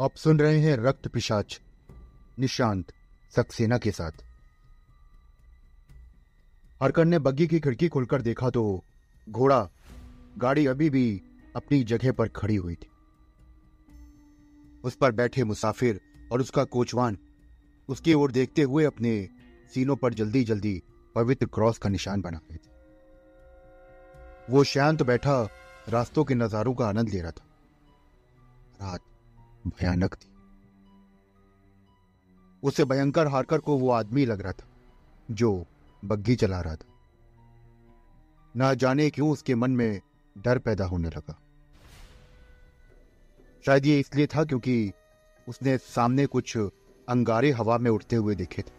आप सुन रहे हैं रक्त पिशाच, निशांत, सक्सेना के साथ। हरकन ने बग्गी की खिड़की खोलकर देखा तो घोड़ा गाड़ी अभी भी अपनी जगह पर खड़ी हुई थी। उस पर बैठे मुसाफिर और उसका कोचवान उसकी ओर देखते हुए अपने सीनों पर जल्दी जल्दी पवित्र क्रॉस का निशान बना रहे थे। वो शांत बैठा रास्तों के नजारों का आनंद ले रहा था। रात भयानक थी। उसे भयंकर हारकर को वो आदमी लग रहा था, जो बग्घी चला रहा था। ना जाने क्यों उसके मन में डर पैदा होने लगा। शायद ये इसलिए था क्योंकि उसने सामने कुछ अंगारे हवा में उड़ते हुए देखे थे।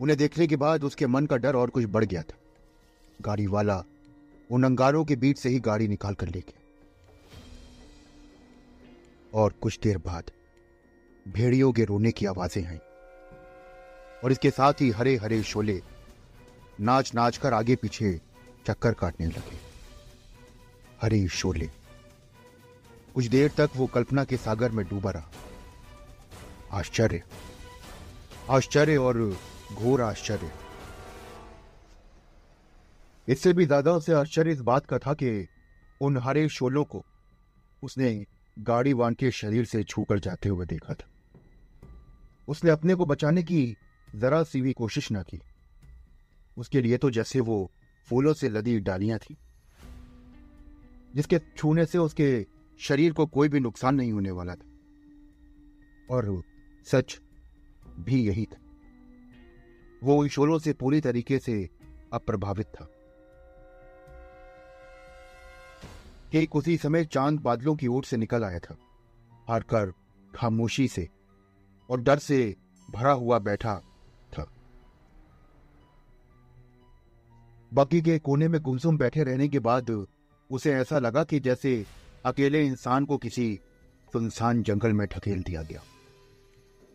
उन्हें देखने के बाद उसके मन का डर और कुछ बढ़ गया था। गाड़ी वाला उन अंगारों के बीच से ही गाड़ी निकाल कर ले गया और कुछ देर बाद भेड़ियों के रोने की आवाज़ें आई और इसके साथ ही हरे हरे शोले नाच नाच कर आगे पीछे चक्कर काटने लगे। हरे शोले। कुछ देर तक वो कल्पना के सागर में डूबा रहा। आश्चर्य। आश्चर्य और घोर आश्चर्य। इससे भी ज़्यादा उसे आश्चर्य इस बात का था कि उन हरे शोलों को उसने गाड़ी वान के शरीर से छूकर जाते हुए देखा था। उसने अपने को बचाने की जरा सी भी कोशिश ना की। उसके लिए तो जैसे वो फूलों से लदी डालियाँ थी, जिसके छूने से उसके शरीर को कोई भी नुकसान नहीं होने वाला था। और सच भी यही था। वो उन शोलों से पूरी तरीके से अप्रभावित था। ठीक उसी समय चाँद बादलों की ओर से निकल आया था, हारकर खामोशी से और डर से भरा हुआ बैठा था। बाकी के कोने में गुमसुम बैठे रहने के बाद उसे ऐसा लगा कि जैसे अकेले इंसान को किसी सुनसान जंगल में ढकेल दिया गया।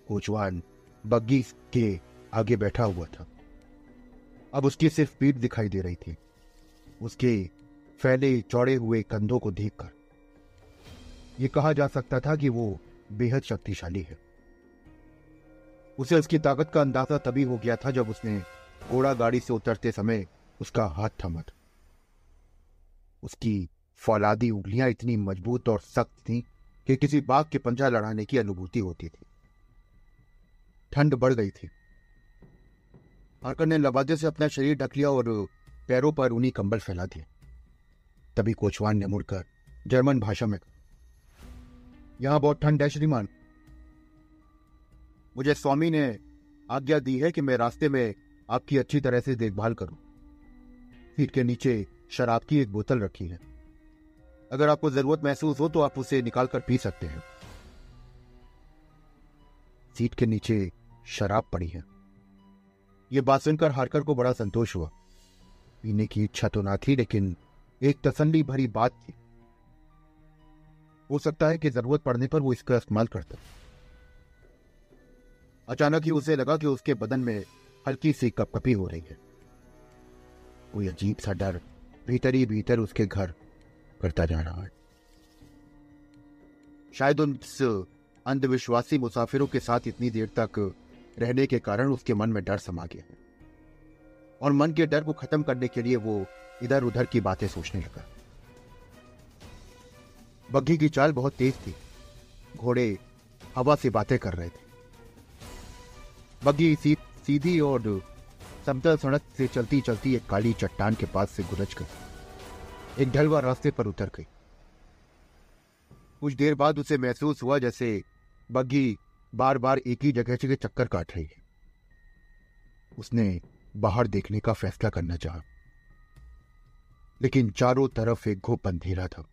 कोचवान बग्गी के आगे बैठा हुआ था। अब उसकी सिर्फ़ पीठ दिखाई दे रही थी। उसके फैले चौड़े हुए कंधों को देखकर। यह कहा जा सकता था कि वो बेहद शक्तिशाली है। उसे उसकी ताकत का अंदाज़ा तभी हो गया था जब उसने घोड़ा गाड़ी से उतरते समय उसका हाथ थमा था। उसकी फौलादी उंगलियाँ इतनी मज़बूत और सख्त थीं कि किसी बाघ के पंजा लड़ाने की अनुभूति होती थी। ठंड बढ़ गई थी। आकर ने लबादे से अपना शरीर ढक लिया और पैरों पर उन्हीं कंबल फैला दिए। तभी कोचवान ने मुड़कर जर्मन भाषा में यहाँ बहुत ठंड है, श्रीमान। मुझे स्वामी ने आज्ञा दी है कि मैं रास्ते में आपकी अच्छी तरह से देखभाल करूँ। सीट के नीचे शराब की एक बोतल रखी है। अगर आपको ज़रूरत महसूस हो तो आप उसे निकालकर पी सकते हैं। सीट के नीचे शराब पड़ी है। यह बात सुनकर हारकर को बड़ा संतोष हुआ। पीने की इच्छा तो ना थी, लेकिन एक तसल्ली भरी बात थी। हो सकता है कि ज़रूरत पड़ने पर वो इसका इस्तेमाल करता। अचानक ही उसे लगा कि उसके बदन में हल्की सी कपकपी हो रही है। कोई अजीब सा डर भीतर ही भीतर उसके घर करता जा रहा है। शायद उन अंधविश्वासी मुसाफिरों के साथ इतनी देर तक रहने के कारण उसके मन में डर समा गया और मन के डर को खत्म करने के लिए वो इधर उधर की बातें सोचने लगा। बग्घी की चाल बहुत तेज थी। घोड़े हवा से बातें कर रहे थे। बग्घी सी, सीधी और समतल सड़क से चलती चलती एक काली चट्टान के पास से गुरज गई। एक ढलवा रास्ते पर उतर गई। कुछ देर बाद उसे महसूस हुआ जैसे बग्घी बार बार एक ही जगह से चक्कर काट रही है। उसने बाहर देखने का फैसला करना चाहा। लेकिन चारों तरफ़ एक घोप अंधेरा था।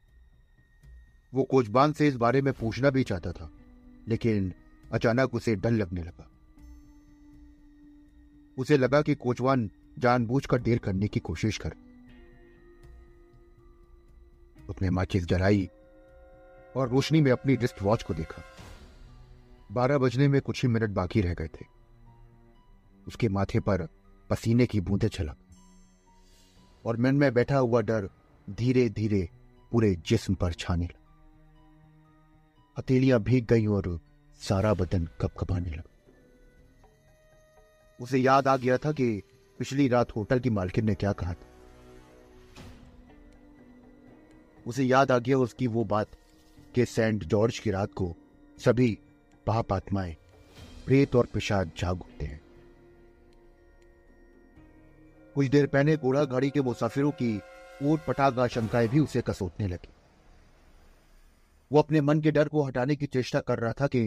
वो कोचबान से इस बारे में पूछना भी चाहता था, लेकिन अचानक उसे डर लगने लगा। उसे लगा कि कोचवान जानबूझकर देर करने की कोशिश कर। उसने माचिस जलाई और रोशनी में अपनी रिस्ट वॉच को देखा। बारह बजने में कुछ ही मिनट बाकी रह गए थे। उसके माथे पर पसीने की बूंदें छलक। और मन में बैठा हुआ डर धीरे धीरे पूरे जिस्म पर छाने लगा। हथेलियाँ भीग गई और सारा बदन कपकपाने लगा। उसे याद आ गया था कि पिछली रात होटल की मालकिन ने क्या कहा था। उसे याद आ गया उसकी वो बात कि सेंट जॉर्ज की रात को सभी पाप आत्माएँ प्रेत और पिशाच जाग उठते हैं। कुछ देर पहले घोड़ा गाड़ी के मुसाफिरों की ऊट पटाख आशंकाएँ भी उसे कसोटने लगी। वो अपने मन के डर को हटाने की चेष्टा कर रहा था कि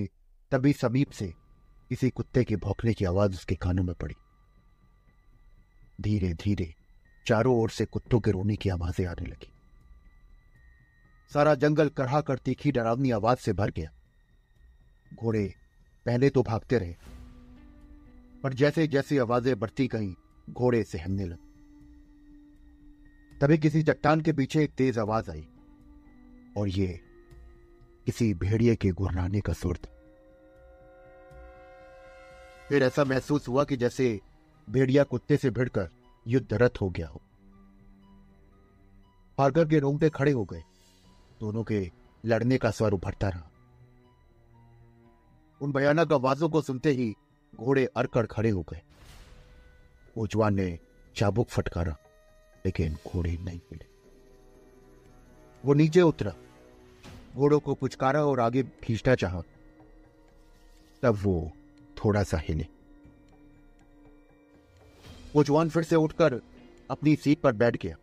तभी समीप से किसी कुत्ते के भौंकने की आवाज़ उसके कानों में पड़ी। धीरे धीरे चारों ओर से कुत्तों के रोने की आवाज़ें आने लगी। सारा जंगल करहा कर तीखी डरावनी आवाज़ से भर गया। घोड़े पहले तो भागते रहे, पर जैसे जैसे आवाज़ें बढ़ती गईं घोड़े सहमने लगे तभी किसी चट्टान के पीछे एक तेज आवाज़ आई, और ये किसी भेड़िए के गुरनाने का सुर था। फिर ऐसा महसूस हुआ कि जैसे भेड़िया कुत्ते से भिड़कर युद्धरत हो गया हो। पारकर के रोंगटे खड़े हो गए। दोनों के लड़ने का स्वर उभरता रहा। उन भयानक आवाजों को सुनते ही घोड़े अरकड़ खड़े हो गए। उजवान ने चाबुक फटकारा, लेकिन घोड़े नहीं मिले। वो नीचे उतरा, घोड़ों को पुचकारा और आगे खींचना चाहा। तब वो थोड़ा सा हिले। वो जवान फिर से उठकर अपनी सीट पर बैठ गया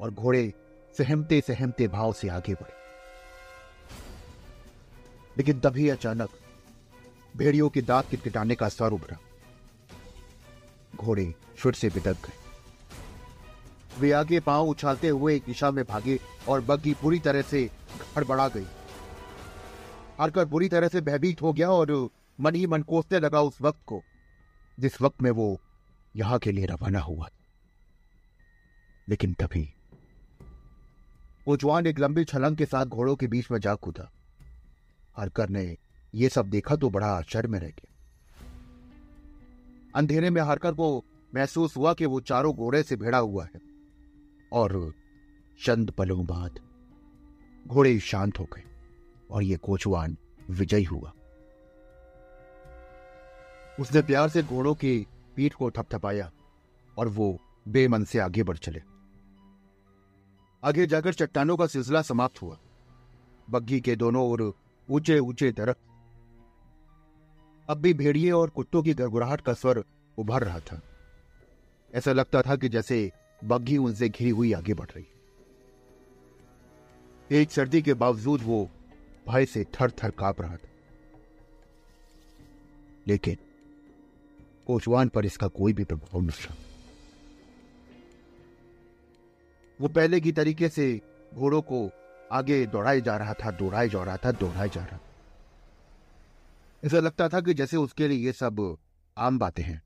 और घोड़े सहमते सहमते भाव से आगे बढ़े। लेकिन तभी अचानक भेड़ियों के दांत किटकिटाने का स्वर उभरा। घोड़े फिर से बिदक गए। वे आगे पाँव उछालते हुए एक दिशा में भागे और बग्गी पूरी तरह से हड़बड़ा गई। हारकर बुरी तरह से भयभीत हो गया और मन ही मन कोसने लगा उस वक्त को, जिस वक्त में वो यहाँ के लिए रवाना हुआ। लेकिन तभी वो जवान एक लंबी छलंग के साथ घोड़ों के बीच में जा कूदा। हरकर ने यह सब देखा तो बड़ा आश्चर्य में रह गया। अंधेरे में हरकर को महसूस हुआ कि वो चारों घोड़े से भिड़ा हुआ है और चंद पलों बाद घोड़े शांत हो गए और ये कोचवान विजयी हुआ। उसने प्यार से घोड़ों की पीठ को थपथपाया और वो बेमन से आगे बढ़ चले। आगे जाकर चट्टानों का सिलसिला समाप्त हुआ। बग्घी के दोनों ओर ऊँचे ऊँचे दरख्त अब भी भेड़िए और कुत्तों की गड़गड़ाहट का स्वर उभर रहा था। ऐसा लगता था कि जैसे बग्घी उनसे घिरी हुई आगे बढ़ रही एक सर्दी के बावजूद वो भय से थर थर काँप रहा था। लेकिन कोचवान पर इसका कोई भी प्रभाव नहीं था। वो पहले की तरीके से घोड़ों को आगे दौड़ाए जा रहा था, दौड़ाए जा रहा था, दौड़ाए जा रहा ऐसा लगता था कि जैसे उसके लिए ये सब आम बातें हैं।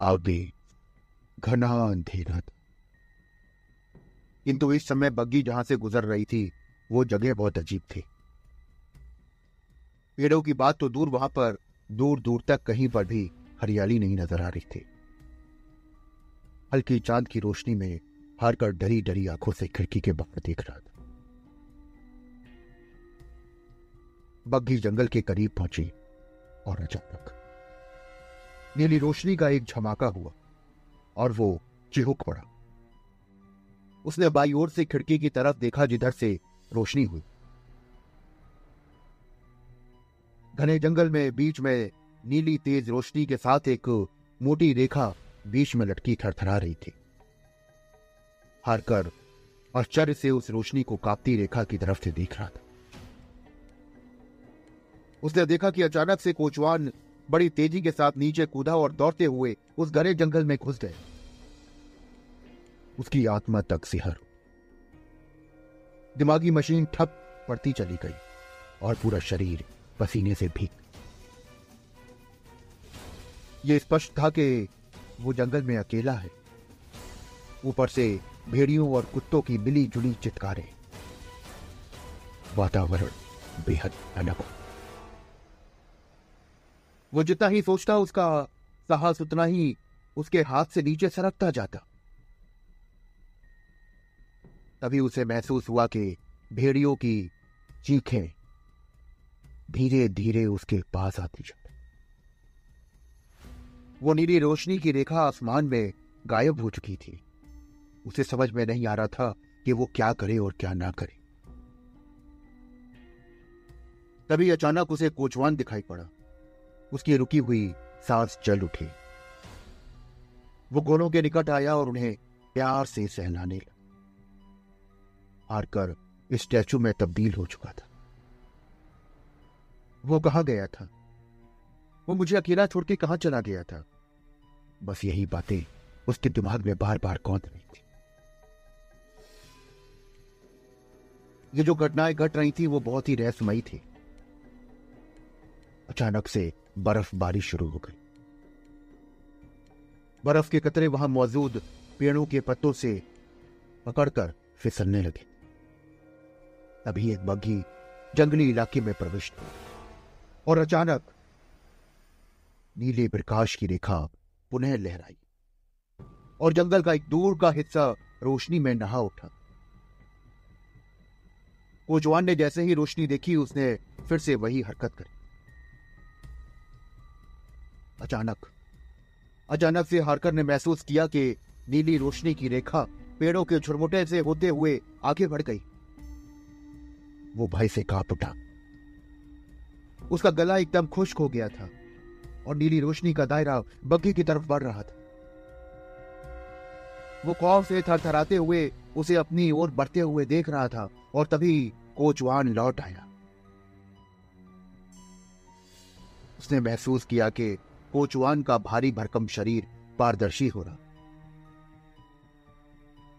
आगे घना अंधेरा था किंतु इस समय बग्गी जहाँ से गुजर रही थी वो जगह बहुत अजीब थी। पेड़ों की बात तो दूर वहाँ पर दूर दूर तक कहीं पर भी हरियाली नहीं नज़र आ रही थी। हल्की चाँद की रोशनी में हारकर डरी डरी आँखों से खिड़की के बाहर देख रहा था। बग्घी जंगल के करीब पहुँची और अचानक नीली रोशनी का एक झमाका हुआ और वो चिहुक पड़ा। उसने बाई ओर से खिड़की की तरफ़ देखा जिधर से रोशनी हुई। घने जंगल में बीच में नीली तेज रोशनी के साथ एक मोटी रेखा बीच में लटकी थरथरा रही थी। हारकर आश्चर्य से उस रोशनी को कापती रेखा की तरफ़ से देख रहा था। उसने देखा कि अचानक से कोचवान बड़ी तेज़ी के साथ नीचे कूदा और दौड़ते हुए उस घरे जंगल में घुस गए। उसकी आत्मा तक सिहर। दिमागी मशीन ठप पड़ती चली गई और पूरा शरीर पसीने से भीग। ये स्पष्ट था कि वो जंगल में अकेला है। ऊपर से भेड़ियों और कुत्तों की मिली जुली चित्कारें। वातावरण बेहद भयानक वो जितना ही सोचता, उसका साहस उतना ही उसके हाथ से नीचे सरकता जाता। तभी उसे महसूस हुआ कि भेड़ियों की चीखें धीरे धीरे उसके पास आती जाती वो नीली रोशनी की रेखा आसमान में गायब हो चुकी थी। उसे समझ में नहीं आ रहा था कि वो क्या करे और क्या ना करे। तभी अचानक उसे कोचवान दिखाई पड़ा। उसकी रुकी हुई सांस चल उठी। वो गोलों के निकट आया और उन्हें प्यार से सहलाने लगा। हारकर स्टैचू में तब्दील हो चुका था। वो कहा गया था? वो मुझे अकेला छोड़ के कहाँ चला गया था? बस यही बातें उसके दिमाग में बार बार कौंध रही थी। ये जो घटनाएँ घट रही थी, वो बहुत ही रहस्यमयी थी। अचानक से बर्फबारी शुरू हो गई। बर्फ़ के कतरे वहाँ मौजूद पेड़ों के पत्तों से पकड़कर फिसलने लगे। तभी एक बग्घी जंगली इलाके में प्रविष्ट हुई और अचानक नीले प्रकाश की रेखा पुनः लहराई और जंगल का एक दूर का हिस्सा रोशनी में नहा उठा। कोचवान ने जैसे ही रोशनी देखी, उसने फिर से वही हरकत करी। अचानक। अचानक से हारकर ने महसूस किया कि नीली रोशनी की रेखा पेड़ों के झुरमुटे से होते हुए आगे बढ़ गई। वो भय से काँप उठा। उसका गला एकदम खुश्क हो गया था और नीली रोशनी का दायरा बग्घी की तरफ़ बढ़ रहा था। वो खौफ से थरथराते हुए उसे अपनी ओर बढ़ते हुए देख रहा था और तभी कोचवान लौट आया। उसने महसूस किया कि कोचवान का भारी भरकम शरीर पारदर्शी हो रहा।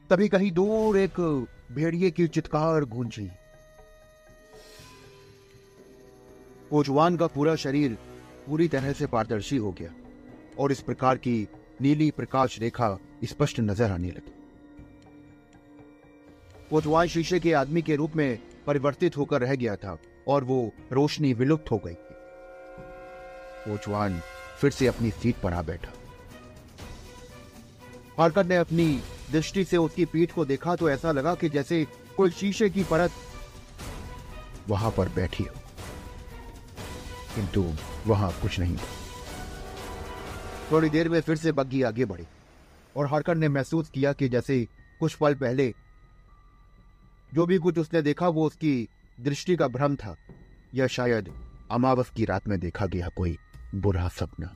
तभी कहीं दूर एक भेड़िए की चित्कार गूंजी। कोचवान का पूरा शरीर पूरी तरह से पारदर्शी हो गया और इस प्रकार की नीली प्रकाश रेखा स्पष्ट नज़र आने लगी। कोचवान शीशे के आदमी के रूप में परिवर्तित होकर रह गया था और वो रोशनी विलुप्त हो गई कोचवान फिर से अपनी सीट पर आ बैठा। हारकर ने अपनी दृष्टि से उसकी पीठ को देखा तो ऐसा लगा कि जैसे कोई शीशे की परत वहाँ पर बैठी हो। किंतु वहाँ कुछ नहीं था। थोड़ी देर में फिर से बग्घी आगे बढ़ी और हरकर ने महसूस किया कि जैसे कुछ पल पहले जो भी कुछ उसने देखा वो उसकी दृष्टि का भ्रम था। या शायद अमावस की रात में देखा गया कोई बुरा सपना।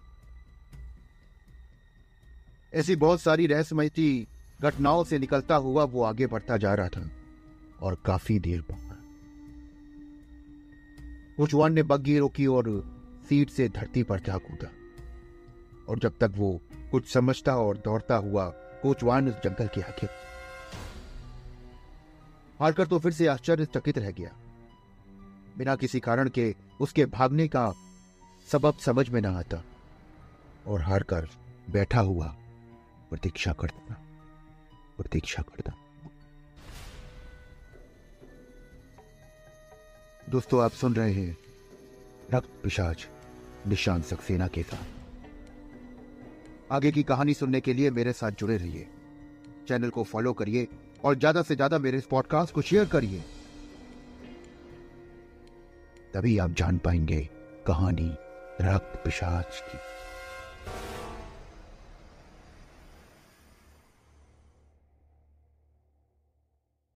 ऐसी बहुत सारी रहस्यमयी घटनाओं से निकलता हुआ वो आगे बढ़ता जा रहा था और काफ़ी देर कुचवान ने बग्गी रोकी और सीट से धरती पर जा कूदा और जब तक वो कुछ समझता और दौड़ता हुआ कोचवान उस जंगल के आगे हारकर तो फिर से आश्चर्यचकित रह गया। बिना किसी कारण के उसके भागने का सबब समझ में ना आता। और हार कर बैठा हुआ, प्रतीक्षा करता प्रतीक्षा करता। दोस्तों, आप सुन रहे हैं रक्त पिशाच, निशान सक्सेना के साथ। आगे की कहानी सुनने के लिए मेरे साथ जुड़े रहिए। चैनल को फॉलो करिए और ज़्यादा से ज़्यादा मेरे इस पॉडकास्ट को शेयर करिए। तभी आप जान पाएँगे कहानी रक्त पिशाच की।